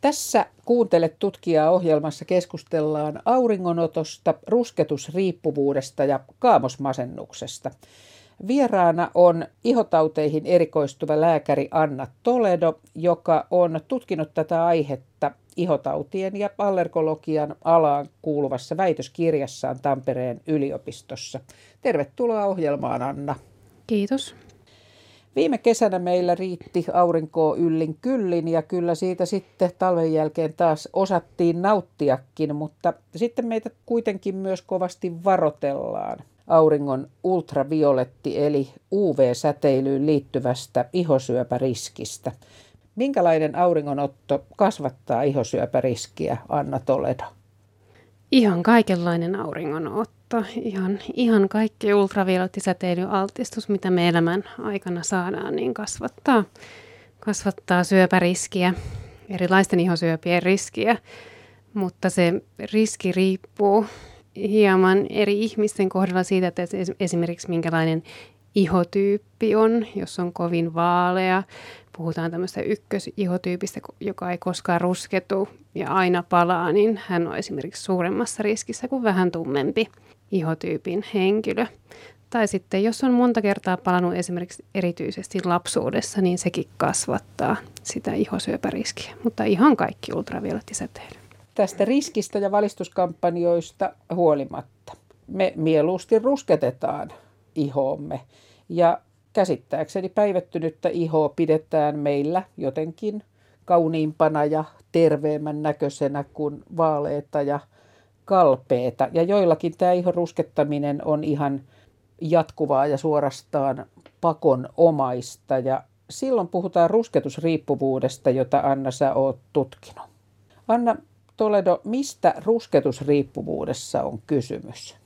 Tässä Kuuntele tutkijaa ohjelmassa keskustellaan auringonotosta, rusketusriippuvuudesta ja kaamosmasennuksesta. Vieraana on ihotauteihin erikoistuva lääkäri Anna Toledo, joka on tutkinut tätä aihetta ihotautien ja allergologian alaan kuuluvassa väitöskirjassaan Tampereen yliopistossa. Tervetuloa ohjelmaan, Anna. Kiitos. Viime kesänä meillä riitti aurinkoa yllin kyllin ja kyllä siitä sitten talven jälkeen taas osattiin nauttiakin, mutta sitten meitä kuitenkin myös kovasti varotellaan auringon ultravioletti eli UV-säteilyyn liittyvästä ihosyöpäriskistä. Minkälainen auringonotto kasvattaa ihosyöpäriskiä, Anna Toledo? Ihan kaikenlainen auringonotto. Ihan, ihan kaikki ultraviolettisäteilyaltistus, mitä me elämän aikana saadaan, niin kasvattaa, kasvattaa syöpäriskiä, erilaisten ihosyöpien riskiä. Mutta se riski riippuu hieman eri ihmisten kohdalla siitä, että esimerkiksi minkälainen ihotyyppi on, jos on kovin vaalea. Puhutaan tämmöistä ykkösihotyypistä, joka ei koskaan rusketu ja aina palaa, niin hän on esimerkiksi suuremmassa riskissä kuin vähän tummempi ihotyypin henkilö. Tai sitten jos on monta kertaa palannut esimerkiksi erityisesti lapsuudessa, niin sekin kasvattaa sitä ihosyöpäriskiä. Mutta ihan kaikki ultraviolettisäteily. Tästä riskistä ja valistuskampanjoista huolimatta me mieluusti rusketetaan ihoomme. Ja käsittääkseni päivettynyttä ihoa pidetään meillä jotenkin kauniimpana ja terveemmän näköisenä kuin vaaleita ja kalpeeta. Ja joillakin tämä ihon ruskettaminen on ihan jatkuvaa ja suorastaan pakonomaista. Ja silloin puhutaan rusketusriippuvuudesta, jota Anna sä oot tutkinut. Anna Toledo, mistä rusketusriippuvuudessa on kysymys?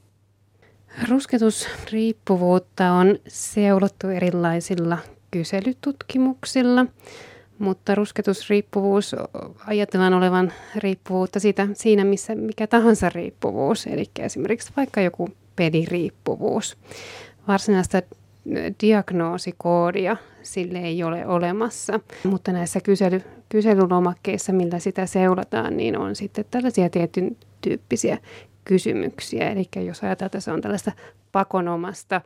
Rusketusriippuvuutta on seulottu erilaisilla kyselytutkimuksilla, mutta rusketusriippuvuus ajatellaan olevan riippuvuutta siitä, siinä missä mikä tahansa riippuvuus, eli esimerkiksi vaikka joku peliriippuvuus. Varsinaista diagnoosikoodia sille ei ole olemassa, mutta näissä kysely, kyselylomakkeissa, millä sitä seurataan, niin on sitten tällaisia tietyn tyyppisiä kysymyksiä. Eli jos ajatellaan, että se on tällaista pakonomasta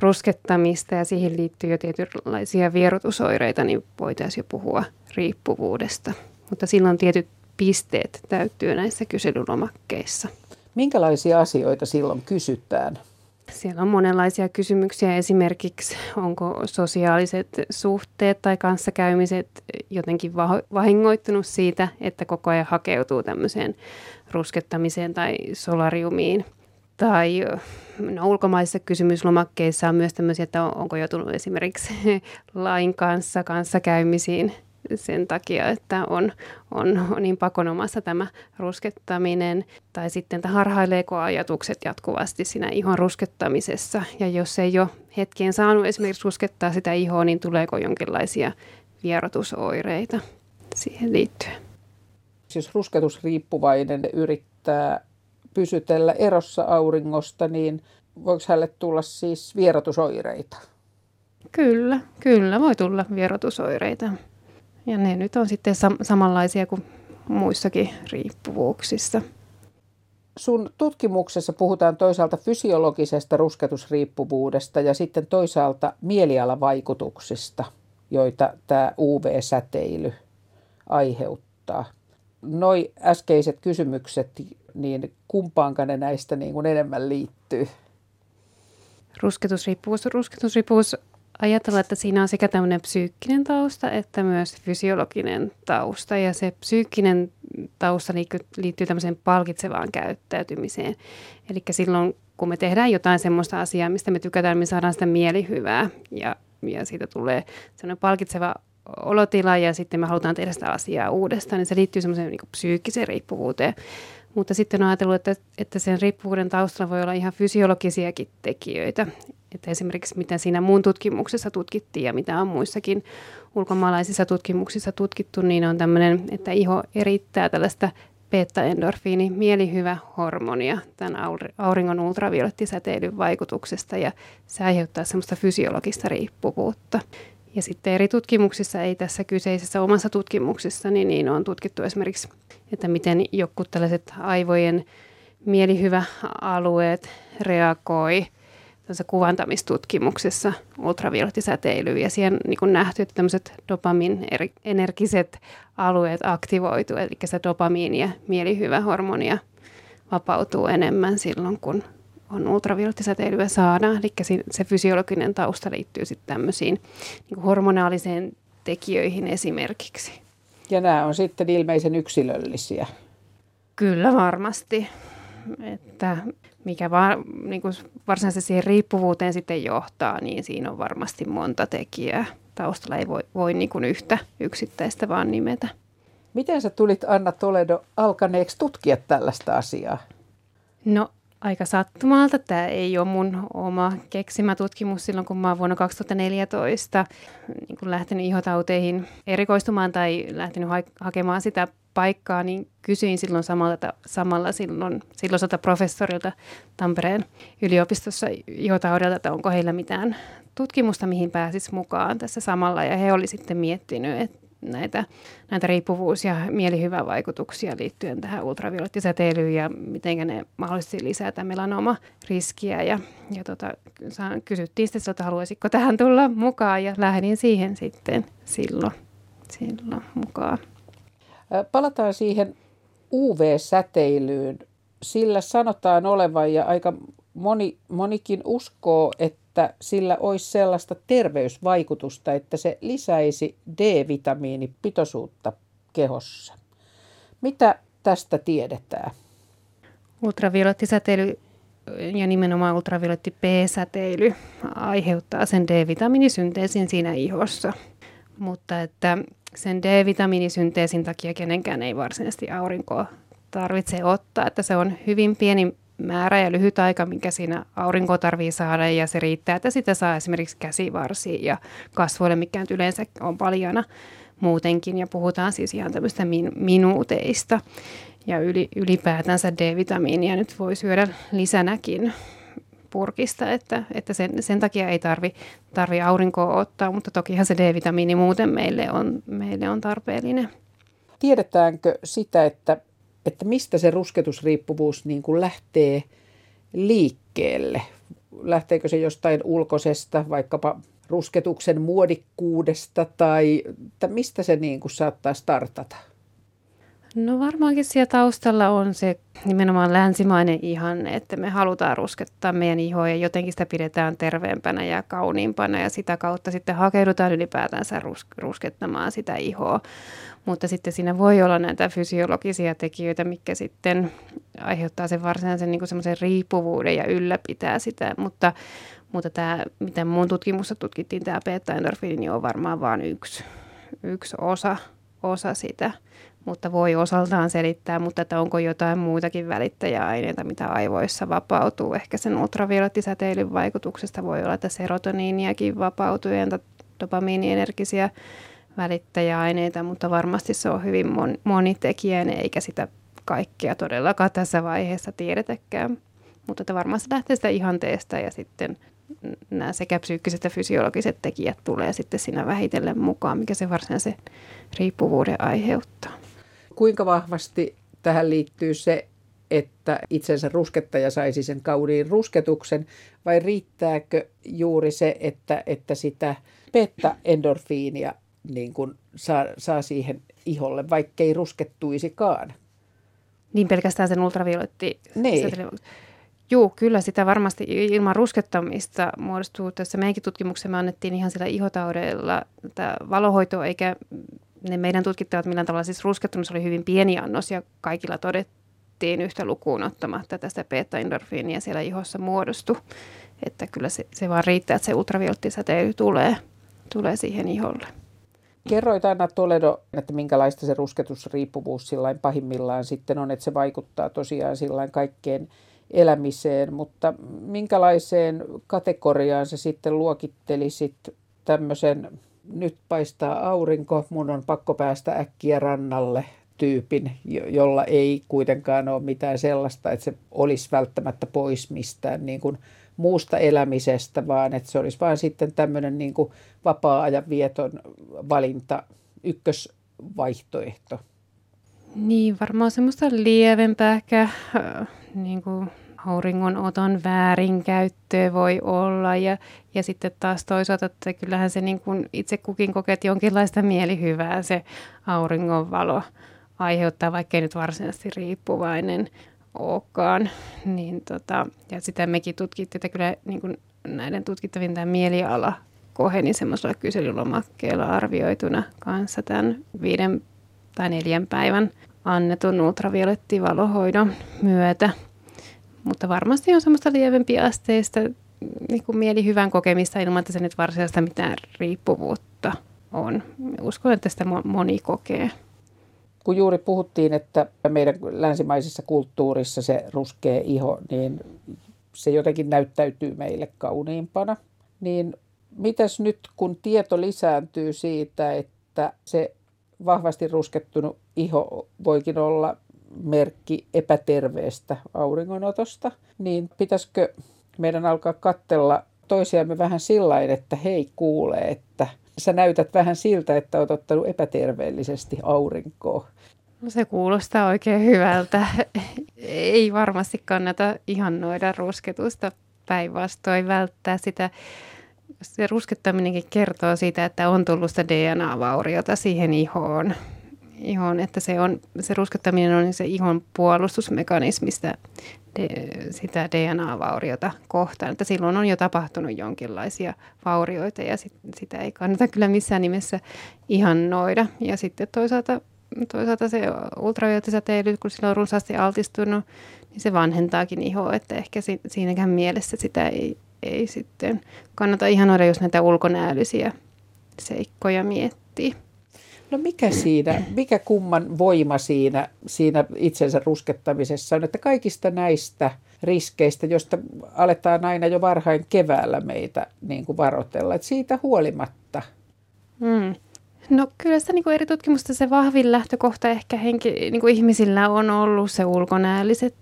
ruskettamista ja siihen liittyy jo tietynlaisia vierotusoireita, niin voitaisiin jo puhua riippuvuudesta. Mutta silloin tietyt pisteet täyttyy näissä kyselylomakkeissa. Minkälaisia asioita silloin kysytään? Siellä on monenlaisia kysymyksiä, esimerkiksi onko sosiaaliset suhteet tai kanssakäymiset jotenkin vahingoittunut siitä, että koko ajan hakeutuu tämmöiseen ruskettamiseen tai solariumiin. Tai no, ulkomaisissa kysymyslomakkeissa on myös tämmöisiä, että onko joutunut esimerkiksi lain kanssa kanssakäymisiin sen takia, että on, on, on niin pakonomassa tämä ruskettaminen. Tai sitten, että harhaileeko ajatukset jatkuvasti siinä ihon ruskettamisessa. Ja jos ei ole hetkeen saanut esimerkiksi ruskettaa sitä ihoa, niin tuleeko jonkinlaisia vierotusoireita siihen liittyen. Jos rusketusriippuvainen yrittää pysytellä erossa auringosta, niin voiko hänelle tulla siis vierotusoireita? Kyllä, kyllä voi tulla vierotusoireita. Ja ne nyt on sitten sam- samanlaisia kuin muissakin riippuvuuksissa. Sun tutkimuksessa puhutaan toisaalta fysiologisesta rusketusriippuvuudesta ja sitten toisaalta mielialavaikutuksista, joita tämä UV-säteily aiheuttaa. Noi äskeiset kysymykset, niin kumpaanka ne näistä niin kuin enemmän liittyy? Rusketusriippuvuus, rusketusriippuvuus ajatella, että siinä on sekä tämmöinen psyykkinen tausta että myös fysiologinen tausta. Ja se psyykkinen tausta liittyy tämmöiseen palkitsevaan käyttäytymiseen. Eli silloin, kun me tehdään jotain semmoista asiaa, mistä me tykätään, me saadaan sitä mielihyvää ja, ja siitä tulee semmoinen palkitseva olotila ja sitten me halutaan tehdä sitä asiaa uudestaan, niin se liittyy semmoiseen niin psyykkiseen riippuvuuteen. Mutta sitten on ajatellut, että, että sen riippuvuuden taustalla voi olla ihan fysiologisiakin tekijöitä. Että esimerkiksi mitä siinä muun tutkimuksessa tutkittiin ja mitä on muissakin ulkomaalaisissa tutkimuksissa tutkittu, niin on tämmöinen, että iho erittää tällaista beta-endorfiini mielihyvä hormonia tämän auringon ultraviolettisäteilyn vaikutuksesta ja se aiheuttaa semmoista fysiologista riippuvuutta. Ja sitten eri tutkimuksissa, ei tässä kyseisessä omassa tutkimuksessa, niin, niin on tutkittu esimerkiksi, että miten joku tällaiset aivojen mielihyväalueet reagoi kuvantamistutkimuksessa ultraviolettisäteilyyn ja siihen niin kuin nähty, että tämmöiset dopamin energiset alueet aktivoituu, eli dopamiini ja mielihyvähormonia vapautuu enemmän silloin, kun on ultraviolettisäteilyä saadaan. Eli se fysiologinen tausta liittyy sitten tämmöisiin niin hormonaalisiin tekijöihin esimerkiksi. Ja nämä on sitten ilmeisen yksilöllisiä. Kyllä varmasti. Että mikä va, niin kuin varsinaisesti siihen riippuvuuteen sitten johtaa, niin siinä on varmasti monta tekijää. Taustalla ei voi, voi niin kuin yhtä yksittäistä vaan nimetä. Miten sä tulit Anna Toledo alkaneeksi tutkia tällaista asiaa? No aika sattumalta. Tämä ei ole mun oma keksimä tutkimus silloin, kun mä oon vuonna 2014 niin kun lähtenyt ihotauteihin erikoistumaan tai lähtenyt ha- hakemaan sitä paikkaa, niin kysyin silloin samalla, samalla silloin, silloiselta professorilta Tampereen yliopistossa ihotaudelta, että onko heillä mitään tutkimusta, mihin pääsisi mukaan tässä samalla. Ja he oli sitten miettinyt, että näitä, näitä riippuvuus- ja mielihyvävaikutuksia liittyen tähän ultraviolettisäteilyyn ja miten ne mahdollisesti lisätä melanoma-riskiä. Ja, ja tota, kysyttiin sitten, että haluaisitko tähän tulla mukaan ja lähdin siihen sitten silloin, silloin mukaan. Palataan siihen UV-säteilyyn. Sillä sanotaan olevan ja aika moni, monikin uskoo, että sillä olisi sellaista terveysvaikutusta, että se lisäisi D-vitamiinipitoisuutta kehossa. Mitä tästä tiedetään? Ultraviolettisäteily ja nimenomaan ultravioletti B-säteily aiheuttaa sen D-vitamiinisynteesin siinä ihossa. Mutta että sen D-vitamiinisynteesin takia kenenkään ei varsinaisesti aurinkoa tarvitse ottaa, että se on hyvin pieni määrä ja lyhyt aika, minkä siinä aurinko tarvii saada ja se riittää, että sitä saa esimerkiksi käsivarsiin ja kasvoille, mikä nyt yleensä on paljana muutenkin ja puhutaan siis ihan tämmöistä min- minuuteista ja yli, ylipäätänsä D-vitamiinia nyt voi syödä lisänäkin purkista, että, että sen, sen takia ei tarvi, tarvi aurinkoa ottaa, mutta tokihan se D-vitamiini muuten meille on, meille on tarpeellinen. Tiedetäänkö sitä, että että mistä se rusketusriippuvuus niin kuin lähtee liikkeelle. Lähteekö se jostain ulkoisesta, vaikkapa rusketuksen muodikkuudesta, tai että mistä se niin kuin saattaa startata? No varmaankin siellä taustalla on se nimenomaan länsimainen ihan, että me halutaan ruskettaa meidän ihoa ja jotenkin sitä pidetään terveempänä ja kauniimpana ja sitä kautta sitten hakeudutaan ylipäätänsä rus- ruskettamaan sitä ihoa. Mutta sitten siinä voi olla näitä fysiologisia tekijöitä, mikä sitten aiheuttaa sen varsinaisen niin semmoisen riippuvuuden ja ylläpitää sitä. Mutta, mutta tämä, mitä mun tutkimussa tutkittiin, tämä beta-endorfiini niin on varmaan vain yksi, yksi osa, osa sitä mutta voi osaltaan selittää, mutta että onko jotain muitakin välittäjäaineita, mitä aivoissa vapautuu. Ehkä sen ultraviolettisäteilyn vaikutuksesta voi olla, että serotoniiniakin vapautuu ja dopamiinienergisiä välittäjäaineita, mutta varmasti se on hyvin monitekijäinen eikä sitä kaikkea todellakaan tässä vaiheessa tiedetäkään. Mutta että varmasti lähtee sitä ihanteesta ja sitten nämä sekä psyykkiset että fysiologiset tekijät tulee sitten siinä vähitellen mukaan, mikä se varsinaisen riippuvuuden aiheuttaa. Kuinka vahvasti tähän liittyy se, että itsensä ruskettaja saisi sen kauniin rusketuksen, vai riittääkö juuri se, että, että sitä beta-endorfiinia niin kuin saa, saa siihen iholle, vaikkei ruskettuisikaan? Niin pelkästään sen ultravioletti. Niin. Joo, kyllä sitä varmasti ilman ruskettamista muodostuu. Tässä meidänkin tutkimuksemme annettiin ihan sillä ihotaudella valohoitoa, eikä ne meidän tutkittavat millään tavalla siis ruskettunut, oli hyvin pieni annos ja kaikilla todettiin yhtä lukuun ottamatta tästä beta-endorfiinia siellä ihossa muodostu. Että kyllä se, se vaan riittää, että se ultraviolettisäteily tulee, tulee siihen iholle. Kerroit Anna Toledo, että minkälaista se rusketusriippuvuus sillain pahimmillaan sitten on, että se vaikuttaa tosiaan sillain kaikkeen elämiseen, mutta minkälaiseen kategoriaan se sitten luokittelisit tämmöisen nyt paistaa aurinko, mun on pakko päästä äkkiä rannalle tyypin, jolla ei kuitenkaan ole mitään sellaista, että se olisi välttämättä pois mistään niin kuin muusta elämisestä, vaan että se olisi vain sitten tämmöinen niin kuin vapaa-ajan vieton valinta, ykkösvaihtoehto. Niin, varmaan semmoista lievempää ehkä äh, niin kuin auringonoton väärinkäyttöä voi olla ja, ja sitten taas toisaalta, että kyllähän se niin kuin itse kukin kokeet jonkinlaista mielihyvää se auringonvalo aiheuttaa, vaikkei nyt varsinaisesti riippuvainen olekaan. Niin tota, ja sitä mekin tutkittiin, että kyllä niin kuin näiden tutkittavien tämä mieliala koheni semmoisella kyselylomakkeella arvioituna kanssa tämän viiden tai neljän päivän annetun ultraviolettivalohoidon myötä. Mutta varmasti on semmoista lievempiä asteista niin kuin mielihyvän kokemista ilman, että se nyt varsinaista mitään riippuvuutta on. Uskon, että sitä moni kokee. Kun juuri puhuttiin, että meidän länsimaisessa kulttuurissa se ruskea iho, niin se jotenkin näyttäytyy meille kauniimpana. Niin mitäs nyt, kun tieto lisääntyy siitä, että se vahvasti ruskettunut iho voikin olla merkki epäterveestä auringonotosta, niin pitäisikö meidän alkaa kattella toisiamme vähän sillä että hei kuulee, että sä näytät vähän siltä, että oot ottanut epäterveellisesti aurinkoa. No se kuulostaa oikein hyvältä. Ei varmasti kannata ihannoida rusketusta päinvastoin välttää sitä. Se ruskettaminenkin kertoo siitä, että on tullut sitä DNA-vauriota siihen ihoon ihon, että se, on, se ruskettaminen on se ihon puolustusmekanismista de, sitä DNA-vauriota kohtaan, että silloin on jo tapahtunut jonkinlaisia vaurioita ja sit, sitä ei kannata kyllä missään nimessä ihannoida. Ja sitten toisaalta, toisaalta se ultraviolettisäteily, kun sillä on runsaasti altistunut, niin se vanhentaakin ihoa, että ehkä si, siinäkään mielessä sitä ei, ei sitten kannata ihanoida, jos näitä ulkonäöllisiä seikkoja miettii. No mikä siinä, mikä kumman voima siinä, siinä itsensä ruskettamisessa on, että kaikista näistä riskeistä, joista aletaan aina jo varhain keväällä meitä niin kuin varotella, että siitä huolimatta. Mm. No kyllä sitä niin kuin eri tutkimusta se vahvin lähtökohta ehkä henki, niin kuin ihmisillä on ollut se ulkonäölliset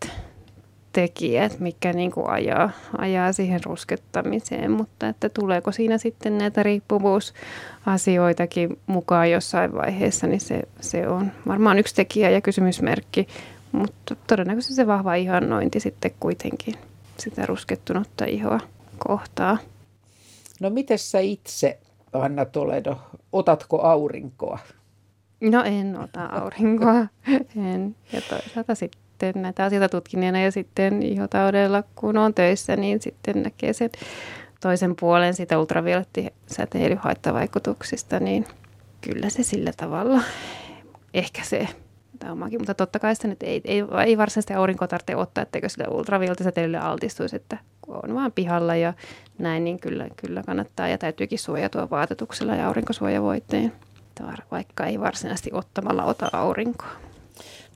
tekijät, mikä niin kuin ajaa, ajaa siihen ruskettamiseen, mutta että tuleeko siinä sitten näitä riippuvuusasioitakin mukaan jossain vaiheessa, niin se, se on varmaan yksi tekijä ja kysymysmerkki, mutta todennäköisesti se vahva ihannointi sitten kuitenkin sitä ruskettunutta ihoa kohtaa. No miten sä itse, Anna Toledo, otatko aurinkoa? No en ota aurinkoa, en. Ja toisaalta sitten sitten näitä asioita tutkineena ja sitten ihotaudella, kun on töissä, niin sitten näkee sen toisen puolen sitä ultraviolettisäteilyn haittavaikutuksista, niin kyllä se sillä tavalla ehkä se omakin, mutta totta kai sitä nyt ei, ei, ei varsinaisesti aurinko tarvitse ottaa, etteikö sille ultraviolettisäteilylle altistuisi, että kun on vaan pihalla ja näin, niin kyllä, kyllä kannattaa ja täytyykin suojautua vaatetuksella ja aurinkosuojavoitteen, vaikka ei varsinaisesti ottamalla ota aurinkoa.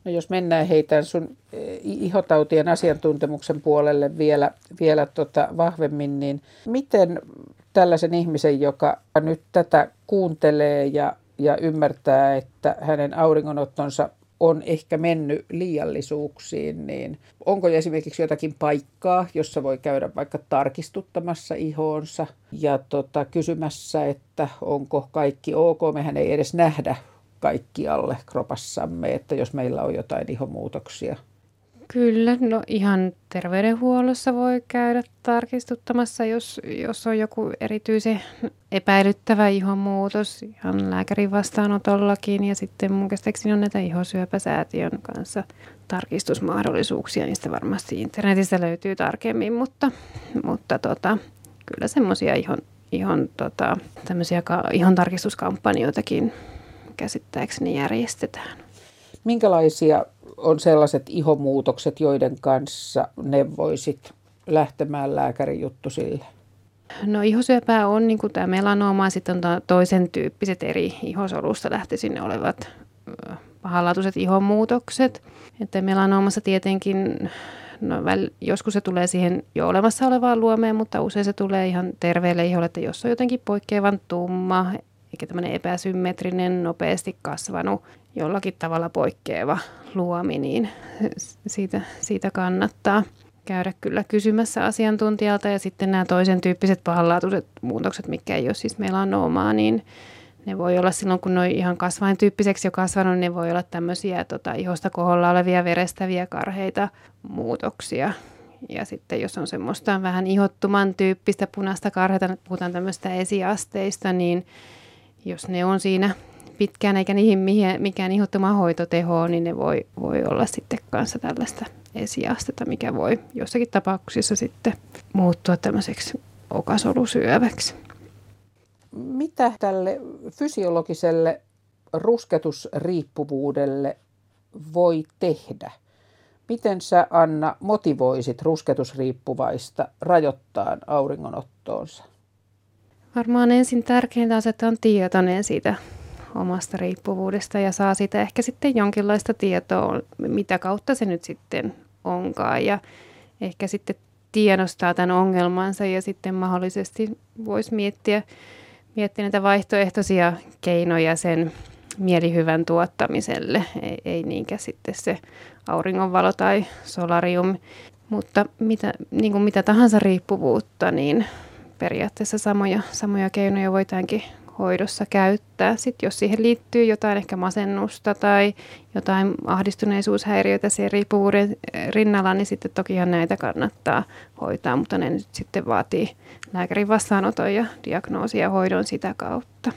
No jos mennään heitän sun eh, ihotautien asiantuntemuksen puolelle vielä, vielä tota vahvemmin, niin miten tällaisen ihmisen, joka nyt tätä kuuntelee ja, ja ymmärtää, että hänen auringonottonsa on ehkä mennyt liiallisuuksiin, niin onko esimerkiksi jotakin paikkaa, jossa voi käydä vaikka tarkistuttamassa ihoonsa ja tota, kysymässä, että onko kaikki ok. Mehän ei edes nähdä kaikkialle kropassamme, että jos meillä on jotain ihomuutoksia. Kyllä, no ihan terveydenhuollossa voi käydä tarkistuttamassa, jos, jos on joku erityisen epäilyttävä ihomuutos ihan lääkärin vastaanotollakin. Ja sitten mun käsittääkseni on näitä ihosyöpäsäätiön kanssa tarkistusmahdollisuuksia. Niistä varmasti internetistä löytyy tarkemmin, mutta, mutta tota, kyllä semmoisia ihon, ihon, tota, ihon tarkistuskampanjoitakin käsittääkseni järjestetään. Minkälaisia on sellaiset ihomuutokset, joiden kanssa neuvoisit lähtemään lääkärin juttusille? No ihosyöpää on niin kuin tämä melanooma, sitten on toisen tyyppiset eri ihosolusta lähtöisin olevat pahanlaatuiset ihomuutokset. Että melanoomassa tietenkin, no joskus se tulee siihen jo olemassa olevaan luomeen, mutta usein se tulee ihan terveelle iholle, että jos on jotenkin poikkeavan tumma, eikä tämmöinen epäsymmetrinen, nopeasti kasvanut, jollakin tavalla poikkeava luomi, niin siitä, siitä kannattaa käydä kyllä kysymässä asiantuntijalta ja sitten nämä toisen tyyppiset pahanlaatuiset muutokset, mikä ei ole siis melanoomaa, niin ne voi olla silloin, kun ne on ihan kasvain tyyppiseksi jo kasvanut, ne voi olla tämmöisiä tota, ihosta koholla olevia verestäviä karheita muutoksia. Ja sitten jos on semmoista vähän ihottuman tyyppistä punaista karheita, puhutaan tämmöistä esiasteista, niin jos ne on siinä pitkään eikä niihin mikään ihottuma hoito teho, niin ne voi, voi olla sitten kanssa tällaista esiastetta, mikä voi jossakin tapauksissa sitten muuttua tämmöiseksi okasolusyöväksi. Mitä tälle fysiologiselle rusketusriippuvuudelle voi tehdä? Miten sä Anna motivoisit rusketusriippuvaista rajoittaa auringonottoonsa? Varmaan ensin tärkeintä on, että on tietoinen siitä omasta riippuvuudesta ja saa siitä ehkä sitten jonkinlaista tietoa, mitä kautta se nyt sitten onkaan. Ja ehkä sitten tiedostaa tämän ongelmansa ja sitten mahdollisesti voisi miettiä, miettiä näitä vaihtoehtoisia keinoja sen mielihyvän tuottamiselle, ei, ei niinkään sitten se auringonvalo tai solarium. Mutta mitä, niin kuin mitä tahansa riippuvuutta, niin periaatteessa samoja, samoja keinoja voitaankin hoidossa käyttää. Sitten jos siihen liittyy jotain ehkä masennusta tai jotain ahdistuneisuushäiriöitä siihen riippuvuuden rinnalla, niin sitten tokihan näitä kannattaa hoitaa, mutta ne nyt sitten vaatii lääkärin vastaanoton ja diagnoosia hoidon sitä kautta.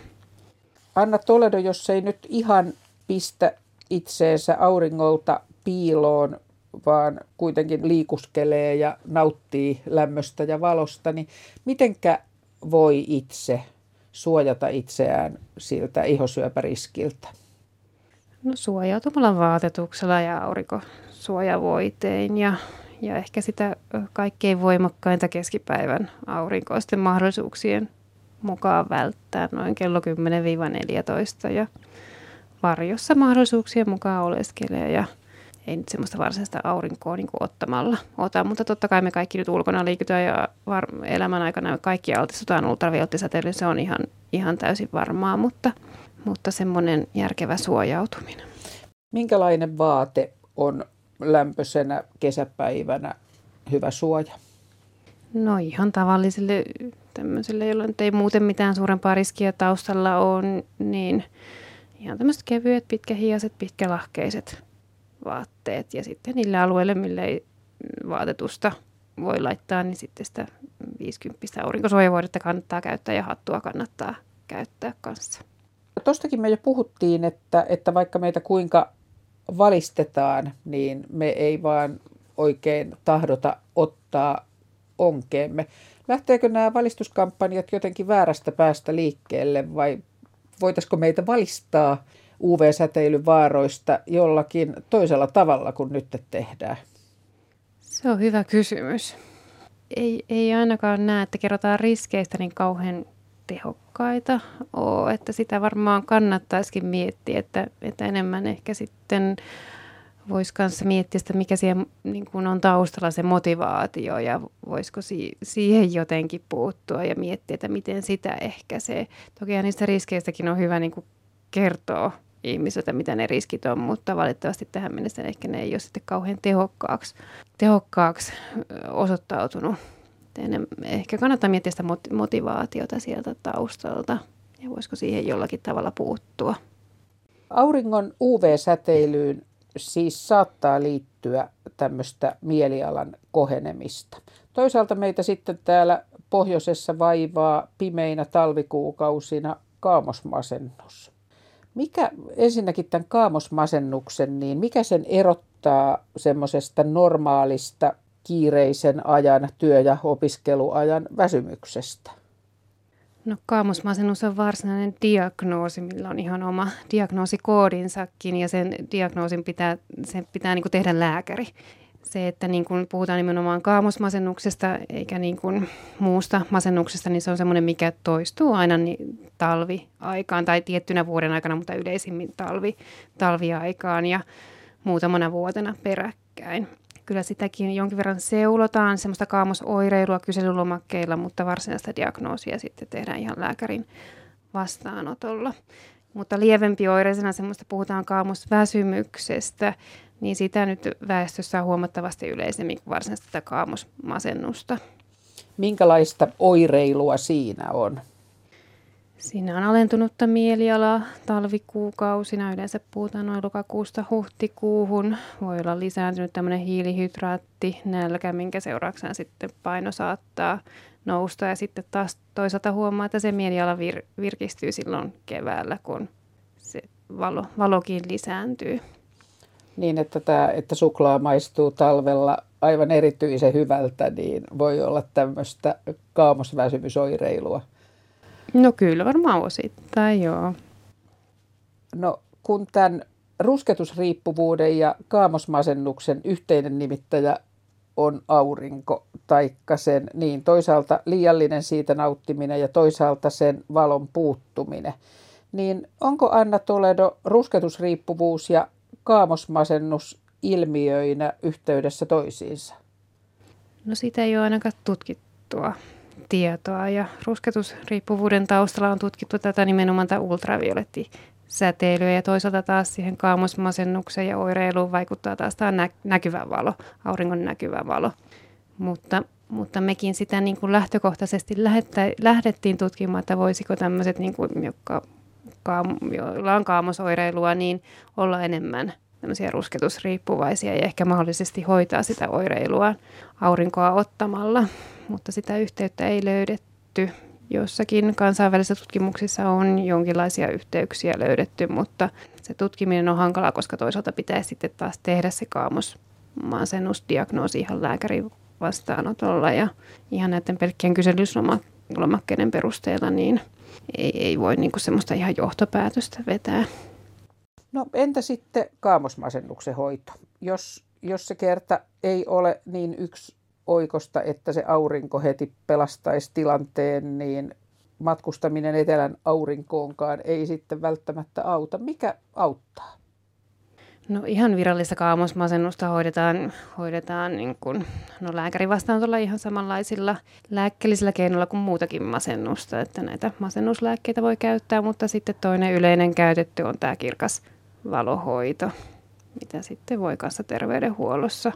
Anna Toledo, jos ei nyt ihan pistä itseensä auringolta piiloon, vaan kuitenkin liikuskelee ja nauttii lämmöstä ja valosta, niin mitenkä voi itse suojata itseään siltä ihosyöpäriskiltä? No suojautumalla vaatetuksella ja aurinkosuojavoitein ja, ja ehkä sitä kaikkein voimakkainta keskipäivän aurinkoisten mahdollisuuksien mukaan välttää noin kello 10-14 ja varjossa mahdollisuuksien mukaan oleskelee ja ei nyt semmoista varsinaista aurinkoa niin ottamalla ota, mutta totta kai me kaikki nyt ulkona liikutaan ja var- elämän aikana kaikki altistutaan ultraviolettisäteilyyn, se on ihan, ihan täysin varmaa, mutta, mutta semmoinen järkevä suojautuminen. Minkälainen vaate on lämpöisenä kesäpäivänä hyvä suoja? No ihan tavalliselle tämmöiselle, jolla nyt ei muuten mitään suurempaa riskiä taustalla on, niin ihan tämmöiset kevyet, pitkähiaset, pitkälahkeiset vaatteet ja sitten niille alueille, mille ei vaatetusta voi laittaa, niin sitten sitä 50 aurinkosuojavuodetta kannattaa käyttää ja hattua kannattaa käyttää kanssa. Tuostakin me jo puhuttiin, että, että vaikka meitä kuinka valistetaan, niin me ei vaan oikein tahdota ottaa onkeemme. Lähteekö nämä valistuskampanjat jotenkin väärästä päästä liikkeelle vai voitaisiko meitä valistaa UV-säteilyn vaaroista jollakin toisella tavalla kuin nyt tehdään? Se on hyvä kysymys. Ei, ei ainakaan näe, että kerrotaan riskeistä niin kauhean tehokkaita ole, että sitä varmaan kannattaisikin miettiä, että, että enemmän ehkä sitten voisi kanssa miettiä sitä, mikä siihen niin kuin on taustalla se motivaatio ja voisiko si- siihen jotenkin puuttua ja miettiä, että miten sitä ehkäisee. Toki niistä riskeistäkin on hyvä niin kertoa ihmisiltä, mitä ne riskit on, mutta valitettavasti tähän mennessä ehkä ne ei ole sitten kauhean tehokkaaksi, tehokkaaksi osoittautunut. Ehkä kannattaa miettiä sitä motivaatiota sieltä taustalta ja voisiko siihen jollakin tavalla puuttua. Auringon UV-säteilyyn siis saattaa liittyä tämmöistä mielialan kohenemista. Toisaalta meitä sitten täällä pohjoisessa vaivaa pimeinä talvikuukausina kaamosmasennus. Mikä ensinnäkin tämän kaamosmasennuksen, niin mikä sen erottaa semmoisesta normaalista kiireisen ajan, työ- ja opiskeluajan väsymyksestä? No kaamosmasennus on varsinainen diagnoosi, millä on ihan oma diagnoosikoodinsakin ja sen diagnoosin pitää, sen pitää niin tehdä lääkäri. Se, että niin kuin puhutaan nimenomaan kaamosmasennuksesta eikä niin kuin muusta masennuksesta, niin se on semmoinen, mikä toistuu aina niin talviaikaan tai tiettynä vuoden aikana, mutta yleisimmin talvi, talviaikaan ja muutamana vuotena peräkkäin kyllä sitäkin jonkin verran seulotaan, semmoista kaamosoireilua kyselylomakkeilla, mutta varsinaista diagnoosia sitten tehdään ihan lääkärin vastaanotolla. Mutta lievempi oireisena semmoista puhutaan kaamosväsymyksestä, niin sitä nyt väestössä on huomattavasti yleisemmin kuin varsinaisesti tätä kaamosmasennusta. Minkälaista oireilua siinä on? Siinä on alentunutta mielialaa talvikuukausina. Yleensä puhutaan noin lokakuusta huhtikuuhun. Voi olla lisääntynyt tämmöinen hiilihydraatti, nälkä, minkä seurauksena sitten paino saattaa nousta. Ja sitten taas toisaalta huomaa, että se mieliala vir- virkistyy silloin keväällä, kun se valo, valokin lisääntyy. Niin, että, tämä, että suklaa maistuu talvella aivan erityisen hyvältä, niin voi olla tämmöistä kaamosväsymysoireilua. No kyllä varmaan osittain, joo. No kun tämän rusketusriippuvuuden ja kaamosmasennuksen yhteinen nimittäjä on aurinko, taikka sen niin toisaalta liiallinen siitä nauttiminen ja toisaalta sen valon puuttuminen. Niin onko Anna Toledo rusketusriippuvuus ja kaamosmasennus ilmiöinä yhteydessä toisiinsa? No sitä ei ole ainakaan tutkittua tietoa ja rusketusriippuvuuden taustalla on tutkittu tätä nimenomaan tämä ultraviolettisäteilyä ja toisaalta taas siihen kaamosmasennukseen ja oireiluun vaikuttaa taas tämä nä- näkyvä valo, auringon näkyvä valo. Mutta, mutta mekin sitä niin kuin lähtökohtaisesti lähettä, lähdettiin tutkimaan, että voisiko tämmöiset, niin kuin, jotka, kaam- kaamosoireilua, niin olla enemmän tämmöisiä rusketusriippuvaisia ja ehkä mahdollisesti hoitaa sitä oireilua aurinkoa ottamalla, mutta sitä yhteyttä ei löydetty. Jossakin kansainvälisissä tutkimuksissa on jonkinlaisia yhteyksiä löydetty, mutta se tutkiminen on hankalaa, koska toisaalta pitäisi sitten taas tehdä se kaamosmasennusdiagnoosi ihan lääkärin vastaanotolla ja ihan näiden pelkkien kyselyslomakkeiden perusteella, niin ei, ei voi niinku semmoista ihan johtopäätöstä vetää. No entä sitten kaamosmasennuksen hoito? Jos, jos se kerta ei ole niin yksi oikosta, että se aurinko heti pelastaisi tilanteen, niin matkustaminen etelän aurinkoonkaan ei sitten välttämättä auta. Mikä auttaa? No ihan virallista kaamosmasennusta hoidetaan, hoidetaan niin kuin, no lääkärin vastaanotolla ihan samanlaisilla lääkkeellisillä keinoilla kuin muutakin masennusta. Että näitä masennuslääkkeitä voi käyttää, mutta sitten toinen yleinen käytetty on tämä kirkas valohoito, mitä sitten voi kanssa terveydenhuollossa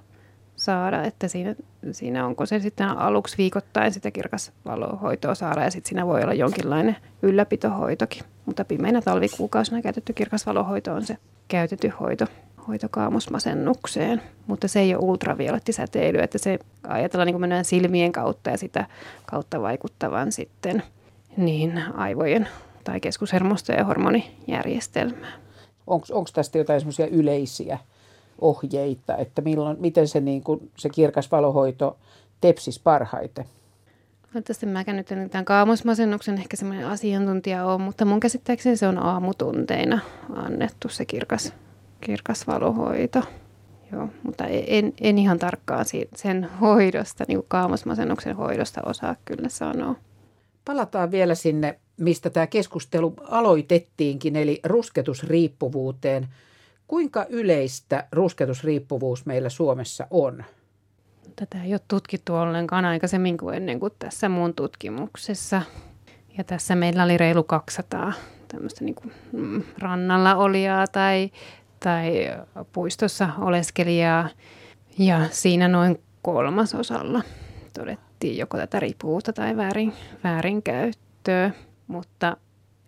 saada, että siinä, siinä onko se sitten aluksi viikoittain sitä kirkas valohoitoa saada ja sitten siinä voi olla jonkinlainen ylläpitohoitokin. Mutta pimeinä talvikuukausina käytetty kirkas valohoito on se käytetty hoito, hoito kaamosmasennukseen, mutta se ei ole ultraviolettisäteily, että se ajatellaan niin kuin silmien kautta ja sitä kautta vaikuttavan sitten niin aivojen tai keskushermostojen hormonijärjestelmään. Onko tästä jotain semmoisia yleisiä ohjeita, että milloin, miten se, niin kuin, se kirkas valohoito tepsis parhaiten? Tästä mä nyt tämän kaamosmasennuksen ehkä semmoinen asiantuntija on, mutta mun käsittääkseni se on aamutunteina annettu se kirkas, kirkas valohoito. Joo, mutta en, en ihan tarkkaan sen hoidosta, niin kuin kaamosmasennuksen hoidosta osaa kyllä sanoa. Palataan vielä sinne mistä tämä keskustelu aloitettiinkin, eli rusketusriippuvuuteen. Kuinka yleistä rusketusriippuvuus meillä Suomessa on? Tätä ei ole tutkittu ollenkaan aikaisemmin kuin ennen kuin tässä muun tutkimuksessa. Ja tässä meillä oli reilu 200 tämmöistä niin kuin mm, rannalla olijaa tai, tai puistossa oleskelijaa. Ja siinä noin kolmasosalla todettiin joko tätä riippuvuutta tai väärin, väärinkäyttöä mutta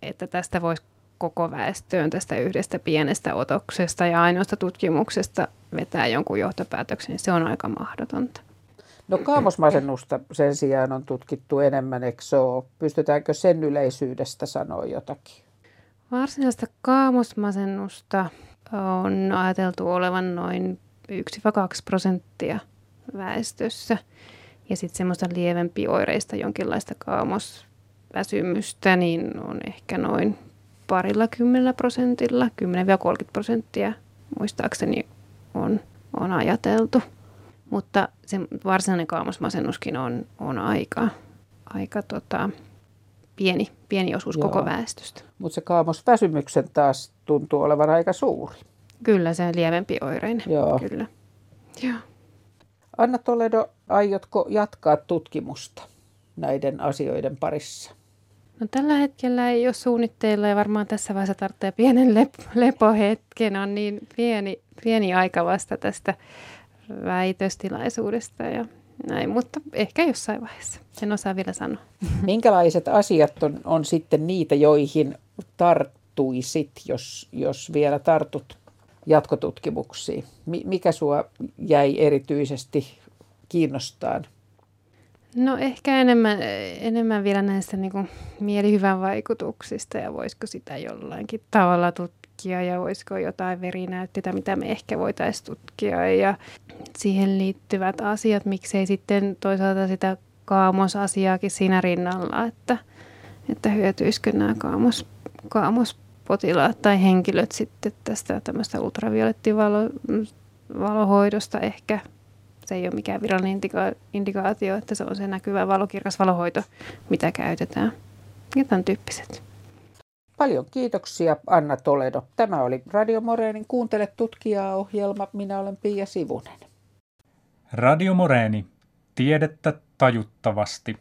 että tästä voisi koko väestöön tästä yhdestä pienestä otoksesta ja ainoasta tutkimuksesta vetää jonkun johtopäätöksen, niin se on aika mahdotonta. No kaamosmasennusta sen sijaan on tutkittu enemmän, eikö ole? Pystytäänkö sen yleisyydestä sanoa jotakin? Varsinaista kaamosmasennusta on ajateltu olevan noin 1-2 prosenttia väestössä. Ja sitten semmoista lievempi oireista jonkinlaista kaamos väsymystä, niin on ehkä noin parilla kymmenellä prosentilla, 10-30 prosenttia muistaakseni on, on ajateltu. Mutta se varsinainen kaamosmasennuskin on, on aika, aika tota, pieni, pieni osuus Joo. koko väestöstä. Mutta se kaamosväsymyksen taas tuntuu olevan aika suuri. Kyllä, se on lievempi oireinen. Joo. Kyllä. Joo. Anna Toledo, aiotko jatkaa tutkimusta näiden asioiden parissa? No tällä hetkellä ei ole suunnitteilla ja varmaan tässä vaiheessa tarvitsee pienen lep- lepohetken. On niin pieni, pieni aika vasta tästä väitöstilaisuudesta ja näin, mutta ehkä jossain vaiheessa. En osaa vielä sanoa. Minkälaiset asiat on, on sitten niitä, joihin tarttuisit, jos, jos vielä tartut jatkotutkimuksiin? Mikä sua jäi erityisesti kiinnostaan? No ehkä enemmän, enemmän vielä näistä niin kuin mielihyvän vaikutuksista ja voisiko sitä jollainkin tavalla tutkia ja voisiko jotain verinäytteitä, mitä me ehkä voitaisiin tutkia ja siihen liittyvät asiat, miksei sitten toisaalta sitä kaamosasiaakin siinä rinnalla, että, että hyötyisikö nämä kaamos, kaamospotilaat tai henkilöt sitten tästä tämmöistä ultraviolettivalohoidosta ehkä se ei ole mikään virallinen indika- indikaatio, että se on se näkyvä valokirkas valohoito, mitä käytetään. Ja tämän tyyppiset. Paljon kiitoksia Anna Toledo. Tämä oli Radio Moreenin Kuuntele tutkijaa ohjelma. Minä olen Pia Sivunen. Radio Moreeni. Tiedettä tajuttavasti.